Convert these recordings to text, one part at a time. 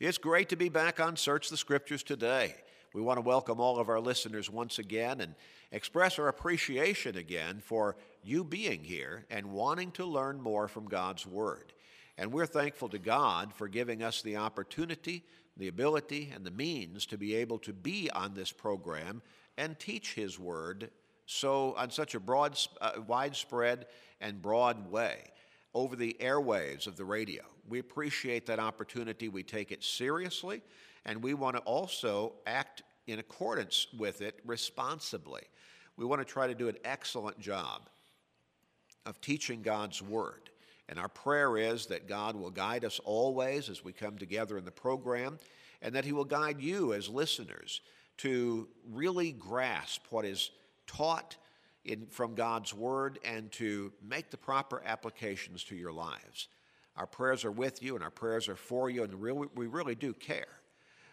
It's great to be back on Search the Scriptures today. We want to welcome all of our listeners once again and express our appreciation again for you being here and wanting to learn more from God's Word. And we're thankful to God for giving us the opportunity, the ability, and the means to be able to be on this program and teach His Word so on such a broad, uh, widespread and broad way over the airwaves of the radio. We appreciate that opportunity. We take it seriously, and we want to also act in accordance with it responsibly. We want to try to do an excellent job of teaching God's Word. And our prayer is that God will guide us always as we come together in the program, and that He will guide you as listeners to really grasp what is taught in, from God's Word and to make the proper applications to your lives. Our prayers are with you and our prayers are for you, and we really do care.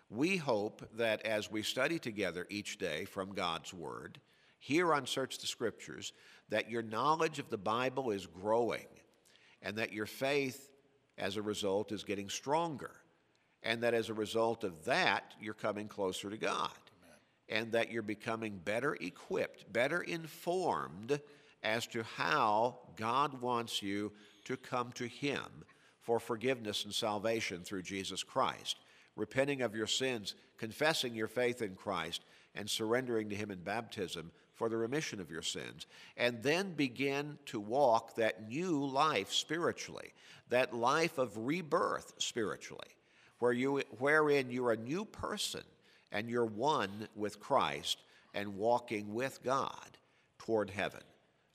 We hope that as we study together each day from God's Word, here on Search the Scriptures, that your knowledge of the Bible is growing and that your faith, as a result, is getting stronger. And that as a result of that, you're coming closer to God and that you're becoming better equipped, better informed as to how God wants you to come to Him for forgiveness and salvation through Jesus Christ, repenting of your sins, confessing your faith in Christ, and surrendering to Him in baptism for the remission of your sins, and then begin to walk that new life spiritually, that life of rebirth spiritually, where you, wherein you're a new person and you're one with Christ and walking with God toward heaven.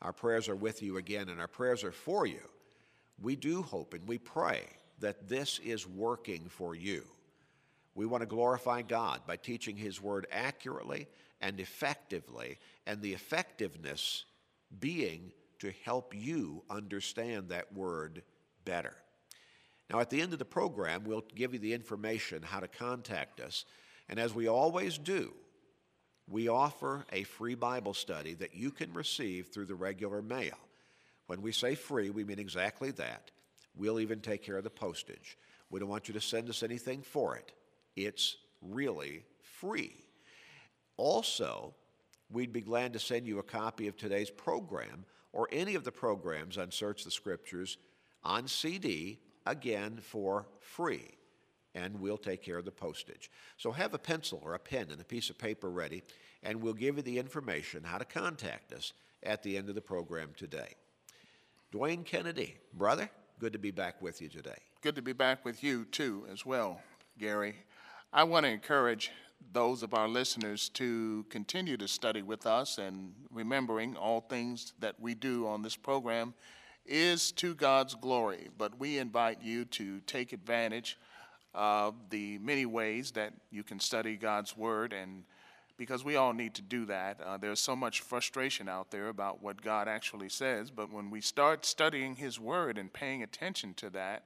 Our prayers are with you again, and our prayers are for you. We do hope and we pray that this is working for you. We want to glorify God by teaching His Word accurately and effectively, and the effectiveness being to help you understand that Word better. Now, at the end of the program, we'll give you the information how to contact us and as we always do, we offer a free Bible study that you can receive through the regular mail. When we say free, we mean exactly that. We'll even take care of the postage. We don't want you to send us anything for it. It's really free. Also, we'd be glad to send you a copy of today's program or any of the programs on Search the Scriptures on CD, again for free and we'll take care of the postage. So have a pencil or a pen and a piece of paper ready, and we'll give you the information how to contact us at the end of the program today. Dwayne Kennedy, brother, good to be back with you today. Good to be back with you too, as well, Gary. I want to encourage those of our listeners to continue to study with us and remembering all things that we do on this program is to God's glory. But we invite you to take advantage of the many ways that you can study God's Word, and because we all need to do that. Uh, there's so much frustration out there about what God actually says, but when we start studying His Word and paying attention to that,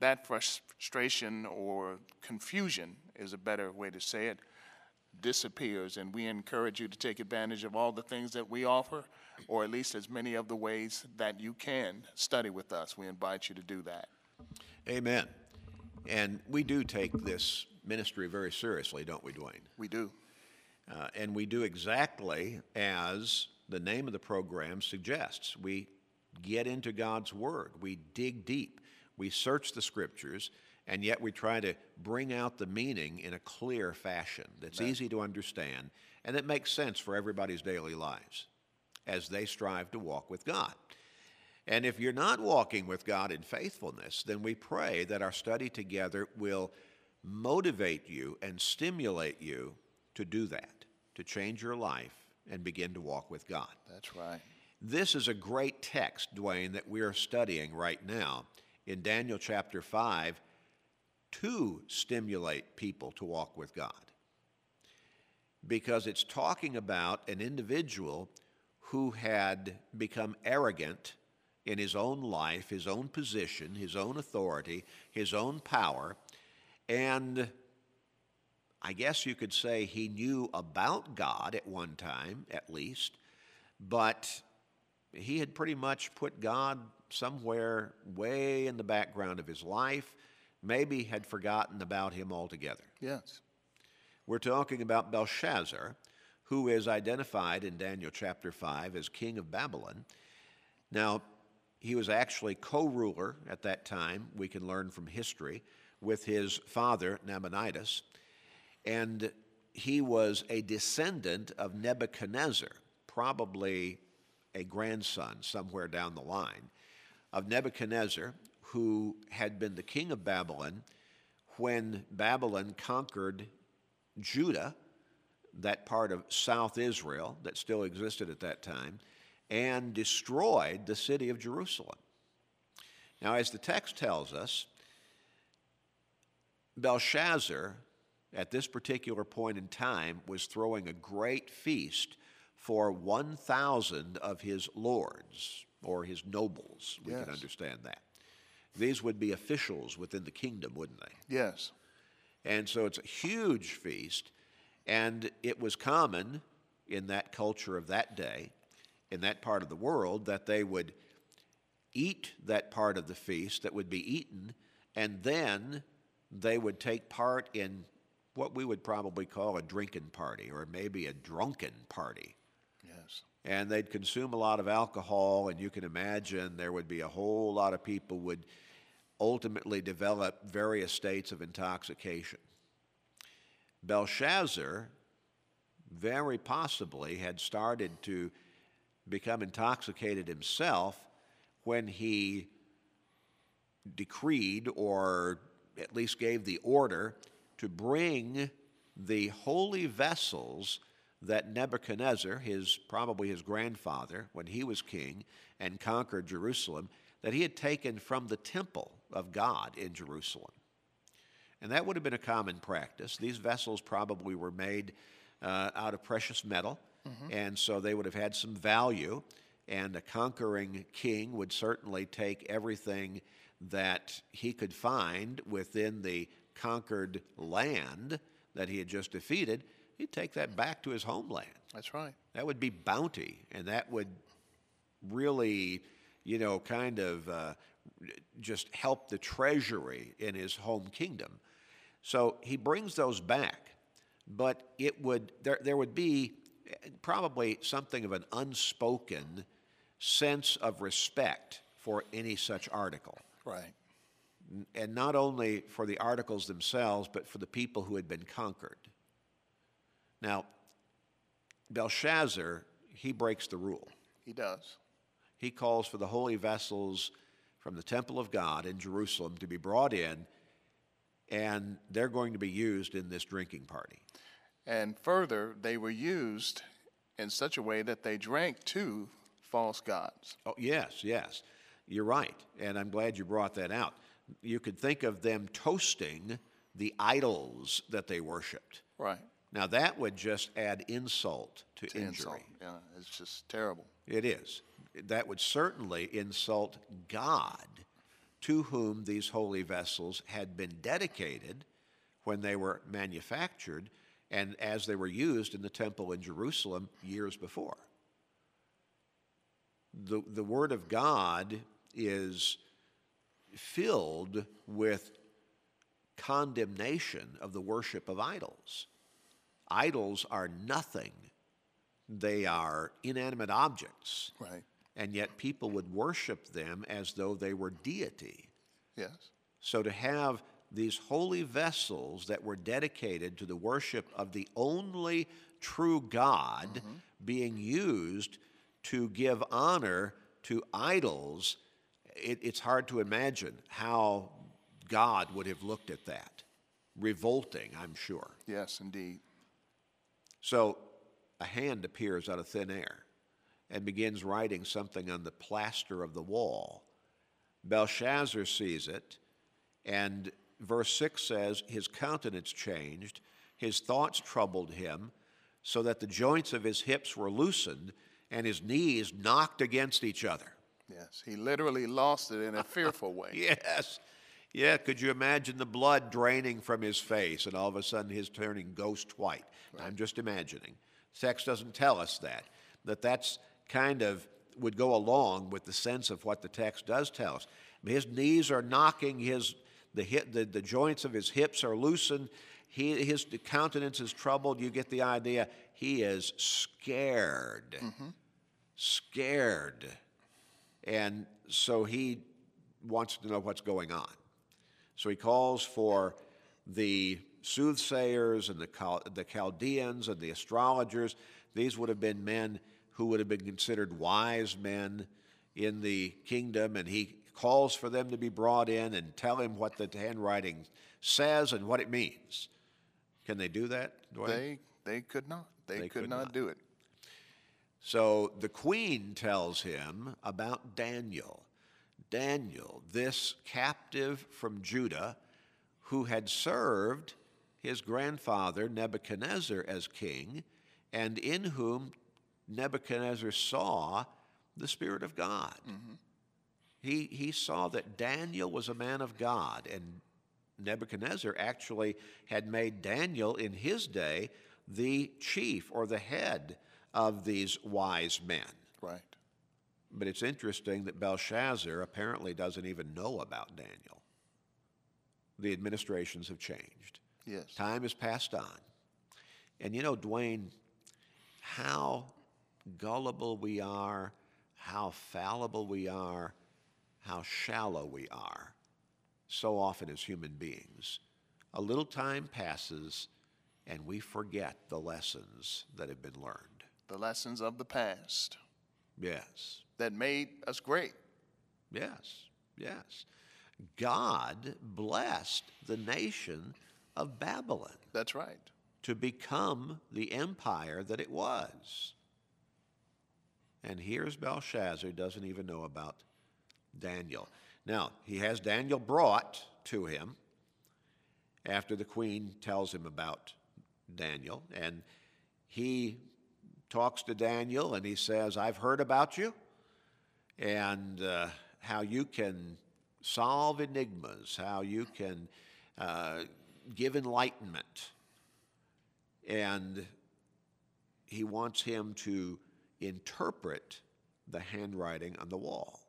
that frustration or confusion is a better way to say it disappears and we encourage you to take advantage of all the things that we offer or at least as many of the ways that you can study with us we invite you to do that amen and we do take this ministry very seriously, don't we, Dwayne? We do. Uh, and we do exactly as the name of the program suggests. We get into God's Word, we dig deep, we search the Scriptures, and yet we try to bring out the meaning in a clear fashion that's Amen. easy to understand and that makes sense for everybody's daily lives as they strive to walk with God. And if you're not walking with God in faithfulness, then we pray that our study together will motivate you and stimulate you to do that, to change your life and begin to walk with God. That's right. This is a great text, Dwayne, that we are studying right now in Daniel chapter 5 to stimulate people to walk with God. Because it's talking about an individual who had become arrogant in his own life, his own position, his own authority, his own power, and I guess you could say he knew about God at one time, at least, but he had pretty much put God somewhere way in the background of his life, maybe had forgotten about him altogether. Yes. We're talking about Belshazzar, who is identified in Daniel chapter 5 as king of Babylon. Now, he was actually co ruler at that time, we can learn from history, with his father, Nabonidus. And he was a descendant of Nebuchadnezzar, probably a grandson somewhere down the line of Nebuchadnezzar, who had been the king of Babylon when Babylon conquered Judah, that part of South Israel that still existed at that time, and destroyed the city of Jerusalem. Now, as the text tells us, Belshazzar, at this particular point in time, was throwing a great feast for 1,000 of his lords or his nobles. We Yes. can understand that. These would be officials within the kingdom, wouldn't they? Yes. And so it's a huge feast, and it was common in that culture of that day, in that part of the world, that they would eat that part of the feast that would be eaten, and then they would take part in what we would probably call a drinking party or maybe a drunken party. Yes. And they'd consume a lot of alcohol, and you can imagine there would be a whole lot of people would ultimately develop various states of intoxication. Belshazzar very possibly had started to become intoxicated himself when he decreed or at least gave the order to bring the holy vessels that Nebuchadnezzar, his probably his grandfather, when he was king and conquered Jerusalem, that he had taken from the temple of God in Jerusalem. And that would have been a common practice. These vessels probably were made uh, out of precious metal, and so they would have had some value. And a conquering king would certainly take everything that he could find within the conquered land that he had just defeated. He'd take that back to his homeland. That's right. That would be bounty, and that would really, you know, kind of uh, just help the treasury in his home kingdom. So he brings those back, but it would there there would be probably something of an unspoken sense of respect for any such article Right. And not only for the articles themselves, but for the people who had been conquered. Now, Belshazzar, he breaks the rule. He does. He calls for the holy vessels from the temple of God in Jerusalem to be brought in, and they're going to be used in this drinking party. And further, they were used in such a way that they drank to false gods. Oh, yes, yes. You're right. And I'm glad you brought that out. You could think of them toasting the idols that they worshiped. Right. Now, that would just add insult to, To injury. insult. Yeah, it's just terrible. It is. That would certainly insult God, to whom these holy vessels had been dedicated when they were manufactured and as they were used in the temple in Jerusalem years before. The, the Word of God is filled with condemnation of the worship of idols. Idols are nothing, they are inanimate objects, Right. and yet people would worship them as though they were deity. Yes. So to have these holy vessels that were dedicated to the worship of the only true God mm-hmm. being used to give honor to idols, it, it's hard to imagine how God would have looked at that. Revolting, I'm sure. Yes, indeed. So a hand appears out of thin air and begins writing something on the plaster of the wall. Belshazzar sees it, and verse 6 says, His countenance changed, his thoughts troubled him, so that the joints of his hips were loosened, and his knees knocked against each other. Yes. He literally lost it in a fearful way. Yes. Yeah, could you imagine the blood draining from his face and all of a sudden his turning ghost white? I'm just imagining. Text doesn't tell us that. That that's kind of would go along with the sense of what the text does tell us. His knees are knocking his the, hip, the, the joints of his hips are loosened. He, his countenance is troubled. You get the idea. He is scared. Mm-hmm. Scared. And so he wants to know what's going on. So he calls for the soothsayers and the, Chal- the Chaldeans and the astrologers. These would have been men who would have been considered wise men in the kingdom, and he calls for them to be brought in and tell him what the handwriting says and what it means. Can they do that, Dwayne? They, they could not. They, They could, could not, not. do it. So the queen tells him about Daniel. Daniel, this captive from Judah who had served his grandfather Nebuchadnezzar as king, and in whom Nebuchadnezzar saw the Spirit of God. Mm-hmm. He, he saw that Daniel was a man of God, and Nebuchadnezzar actually had made Daniel in his day the chief or the head of these wise men. Right. But it's interesting that Belshazzar apparently doesn't even know about Daniel. The administrations have changed. Yes. Time has passed on. And you know, Dwayne, how gullible we are, how fallible we are, how shallow we are, so often as human beings. A little time passes and we forget the lessons that have been learned. The lessons of the past Yes. that made us great. Yes, yes. God blessed the nation of Babylon That's right. to become the empire that it was. And here's Belshazzar, doesn't even know about Daniel. Now, he has Daniel brought to him after the queen tells him about Daniel. And he talks to Daniel and he says, I've heard about you and uh, how you can solve enigmas, how you can uh, give enlightenment. And he wants him to interpret the handwriting on the wall.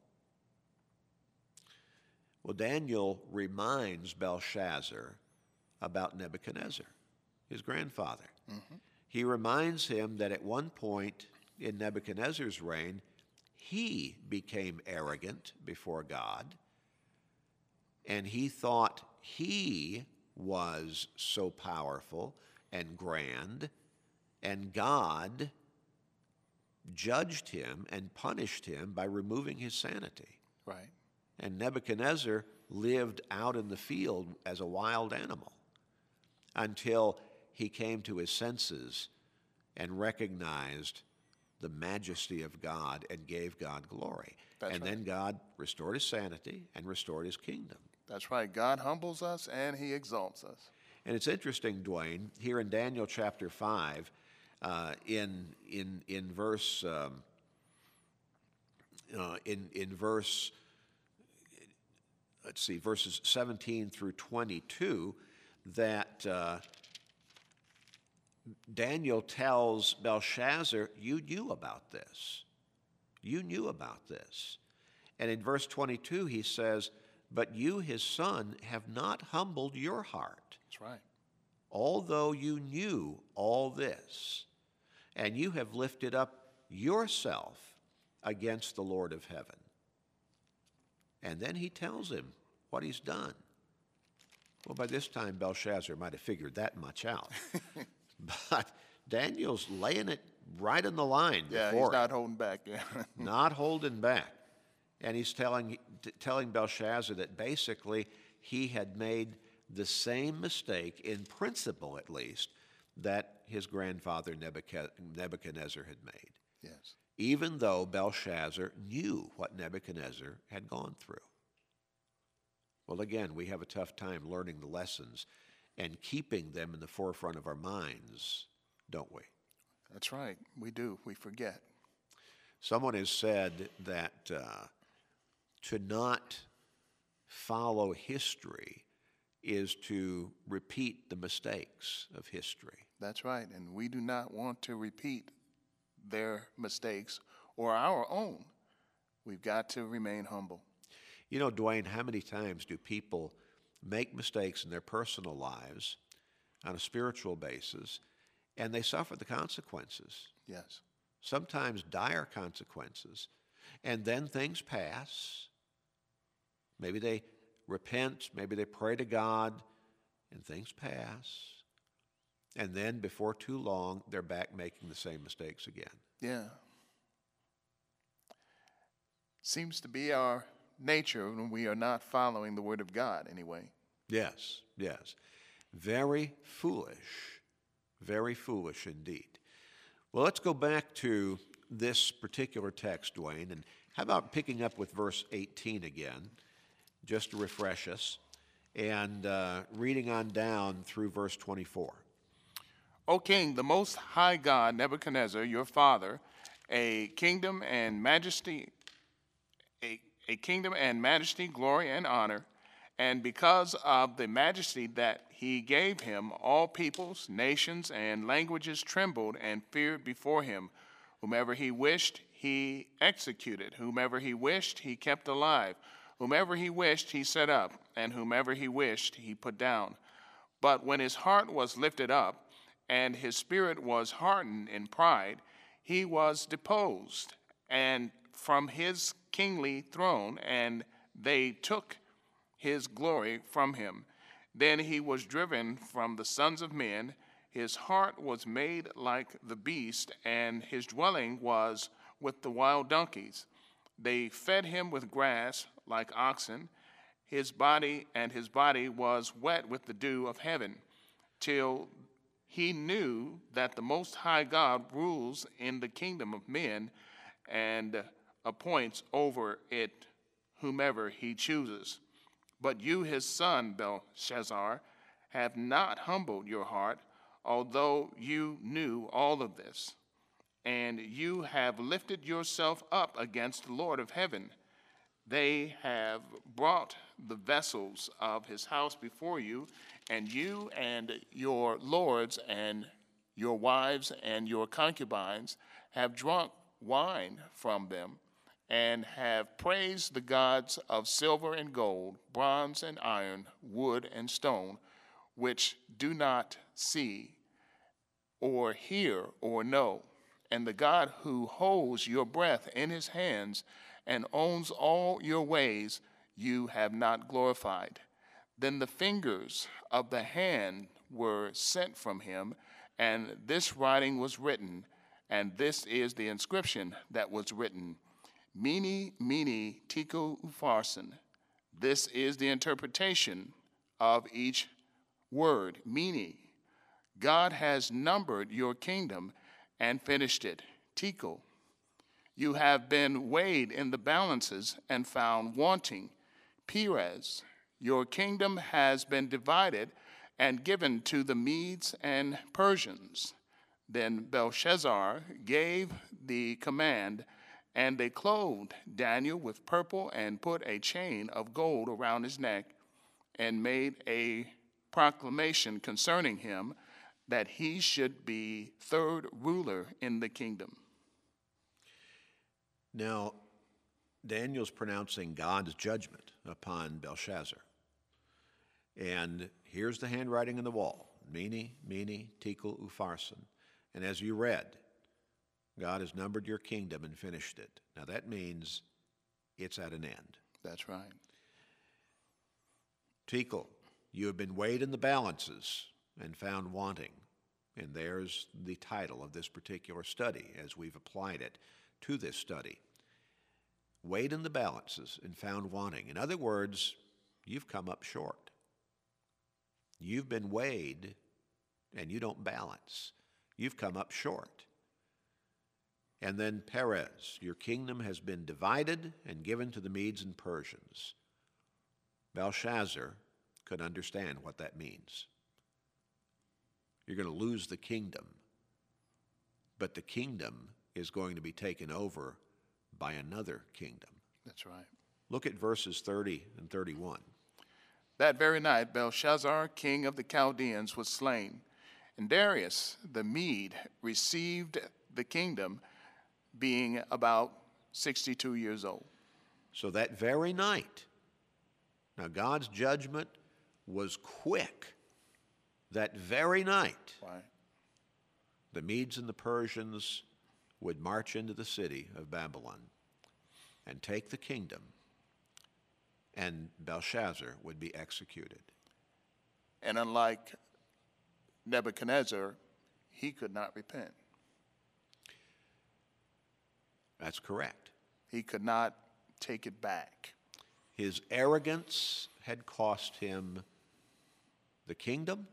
Well, Daniel reminds Belshazzar about Nebuchadnezzar, his grandfather. He reminds him that at one point in Nebuchadnezzar's reign, he became arrogant before God, and he thought he was so powerful and grand, and God judged him and punished him by removing his sanity. Right. And Nebuchadnezzar lived out in the field as a wild animal until he came to his senses and recognized the majesty of God and gave God glory. That's and then God restored his sanity and restored his kingdom. That's right. God humbles us and he exalts us. And it's interesting, Dwayne, here in Daniel chapter 5, uh, in, in, in verse, um, uh, in, in verse, let's see, verses 17 through 22, that uh, Daniel tells Belshazzar, You knew about this. You knew about this. And in verse 22, he says, But you, his son, have not humbled your heart That's right. although you knew all this, and you have lifted up yourself against the Lord of heaven. And then he tells him what he's done. Well, by this time, Belshazzar might have figured that much out. but Daniel's laying it right in the line Yeah, before he's not holding back. Yeah. not holding back. And he's telling, t- telling Belshazzar that basically he had made the same mistake, in principle at least, that his grandfather Nebuchadnezzar had made, yes. even though Belshazzar knew what Nebuchadnezzar had gone through. Well, again, we have a tough time learning the lessons and keeping them in the forefront of our minds, don't we? That's right. We do. We forget. Someone has said that uh, to not follow history is to repeat the mistakes of history. That's right. And we do not want to repeat their mistakes or our own. We've got to remain humble. You know, Dwayne, how many times do people make mistakes in their personal lives on a spiritual basis, and they suffer the consequences. Yes. Sometimes dire consequences. And then things pass. Maybe they repent, maybe they pray to God, and things pass. And then before too long, they're back making the same mistakes again. Yeah. Seems to be our nature when we are not following the Word of God, anyway. Yes, yes. Very foolish. Very foolish indeed. Well, let's go back to this particular text, Dwayne, and how about picking up with verse 18 again, just to refresh us, and uh, reading on down through verse 24. O king, the most high God, Nebuchadnezzar, your father, a kingdom and majesty, a, a kingdom and majesty, glory and honor, and because of the majesty that he gave him, all peoples, nations, and languages trembled and feared before him. Whomever he wished, he executed. Whomever he wished, he kept alive. Whomever he wished, he set up. And whomever he wished, he put down. But when his heart was lifted up, and his spirit was hardened in pride, he was deposed and from his kingly throne, and they took his glory from him. Then he was driven from the sons of men. His heart was made like the beast, and his dwelling was with the wild donkeys. They fed him with grass like oxen. His body and his body was wet with the dew of heaven, till he knew that the Most High God rules in the kingdom of men and appoints over it whomever he chooses. But you, his son, Belshazzar, have not humbled your heart, although you knew all of this. And you have lifted yourself up against the Lord of heaven. They have brought the vessels of his house before you, and you and your lords and your wives and your concubines have drunk wine from them and have praised the gods of silver and gold, bronze and iron, wood and stone, which do not see or hear or know. And the God who holds your breath in his hands and owns all your ways, you have not glorified. Then the fingers of the hand were sent from him, and this writing was written, and this is the inscription that was written Mene, mene, tekel upharsin. This is the interpretation of each word. Mene, God has numbered your kingdom and finished it. Tekel, you have been weighed in the balances and found wanting. Peres, your kingdom has been divided and given to the Medes and Persians. Then Belshazzar gave the command and they clothed Daniel with purple and put a chain of gold around his neck and made a proclamation concerning him that he should be third ruler in the kingdom. Now, Daniel's pronouncing God's judgment upon Belshazzar. And here's the handwriting on the wall Mene, Mene, Tekel, Upharsin. And as you read, God has numbered your kingdom and finished it. Now that means it's at an end. That's right. Tekel, you have been weighed in the balances and found wanting. And there's the title of this particular study as we've applied it to this study. Weighed in the balances and found wanting. In other words, you've come up short. You've been weighed and you don't balance. You've come up short. And then Peres, your kingdom has been divided and given to the Medes and Persians. Belshazzar could understand what that means. You're going to lose the kingdom, but the kingdom is going to be taken over by another kingdom. That's right. Look at verses 30 and 31. That very night, Belshazzar, king of the Chaldeans, was slain, and Darius the Mede received the kingdom being about 62 years old. So that very night, now God's judgment was quick. That very night, Right. the Medes and the Persians would march into the city of Babylon and take the kingdom, and Belshazzar would be executed. And unlike Nebuchadnezzar, he could not repent. That's correct. He could not take it back. His arrogance had cost him the kingdom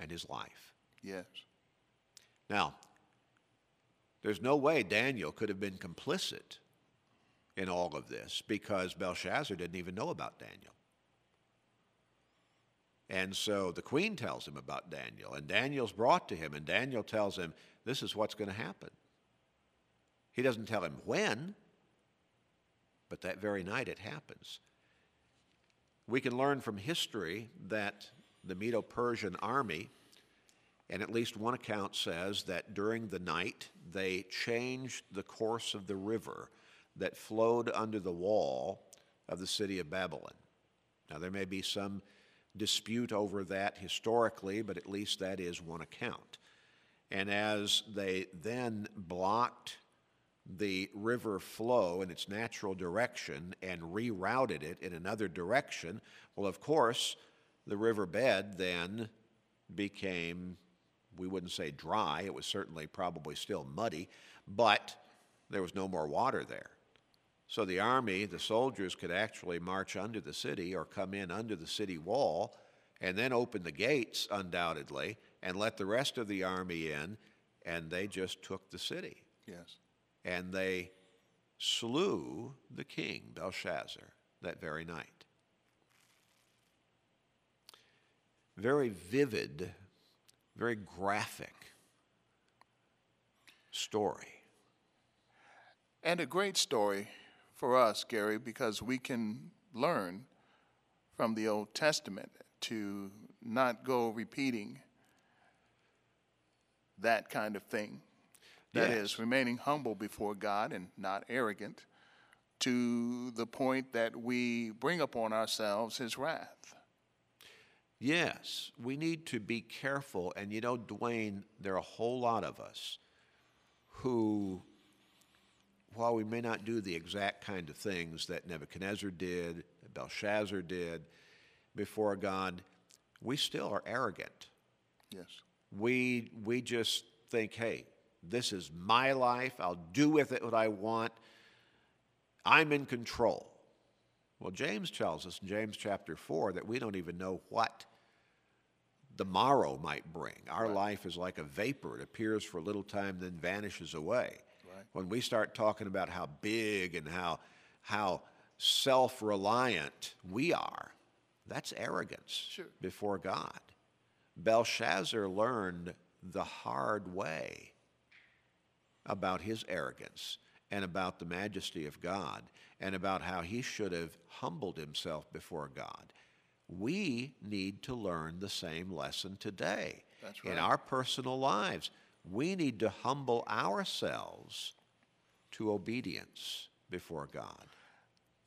and his life. Yes. Now, there's no way Daniel could have been complicit in all of this because Belshazzar didn't even know about Daniel. And so the queen tells him about Daniel, and Daniel's brought to him, and Daniel tells him, This is what's going to happen. He doesn't tell him when, but that very night it happens. We can learn from history that the Medo Persian army, and at least one account says that during the night they changed the course of the river that flowed under the wall of the city of Babylon. Now, there may be some dispute over that historically, but at least that is one account. And as they then blocked the river flow in its natural direction and rerouted it in another direction, well, of course, the riverbed then became, we wouldn't say dry, it was certainly probably still muddy, but there was no more water there. So the army, the soldiers could actually march under the city or come in under the city wall and then open the gates, undoubtedly, and let the rest of the army in, and they just took the city. Yes. And they slew the king, Belshazzar, that very night. Very vivid, very graphic story. And a great story for us, Gary, because we can learn from the Old Testament to not go repeating that kind of thing. That is, Yes. remaining humble before God and not arrogant to the point that we bring upon ourselves his wrath. Yes, we need to be careful. And you know, Dwayne, there are a whole lot of us who, while we may not do the exact kind of things that Nebuchadnezzar did, that Belshazzar did before God, we still are arrogant. Yes. We, we just think, hey, this is my life. I'll do with it what I want. I'm in control. Well, James tells us in James chapter 4 that we don't even know what the morrow might bring. Our life is like a vapor, it appears for a little time, then vanishes away. Right. When we start talking about how big and how, how self reliant we are, that's arrogance Sure. before God. Belshazzar learned the hard way about his arrogance and about the majesty of God and about how he should have humbled himself before God. We need to learn the same lesson today. That's In our personal lives, we need to humble ourselves to obedience before God.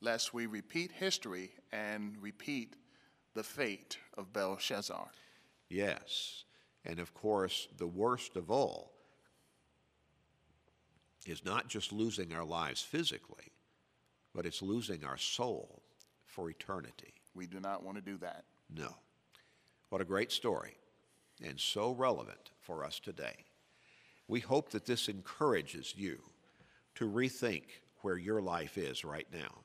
Lest we repeat history and repeat the fate of Belshazzar. Yes. And of course, the worst of all is not just losing our lives physically, but it's losing our soul for eternity. We do not want to do that. No. What a great story, and so relevant for us today. We hope that this encourages you to rethink where your life is right now.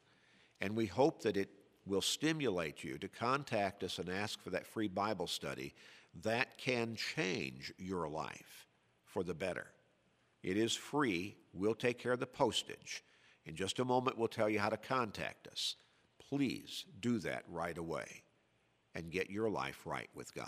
And we hope that it will stimulate you to contact us and ask for that free Bible study that can change your life for the better. It is free. We'll take care of the postage. In just a moment, we'll tell you how to contact us. Please do that right away and get your life right with God.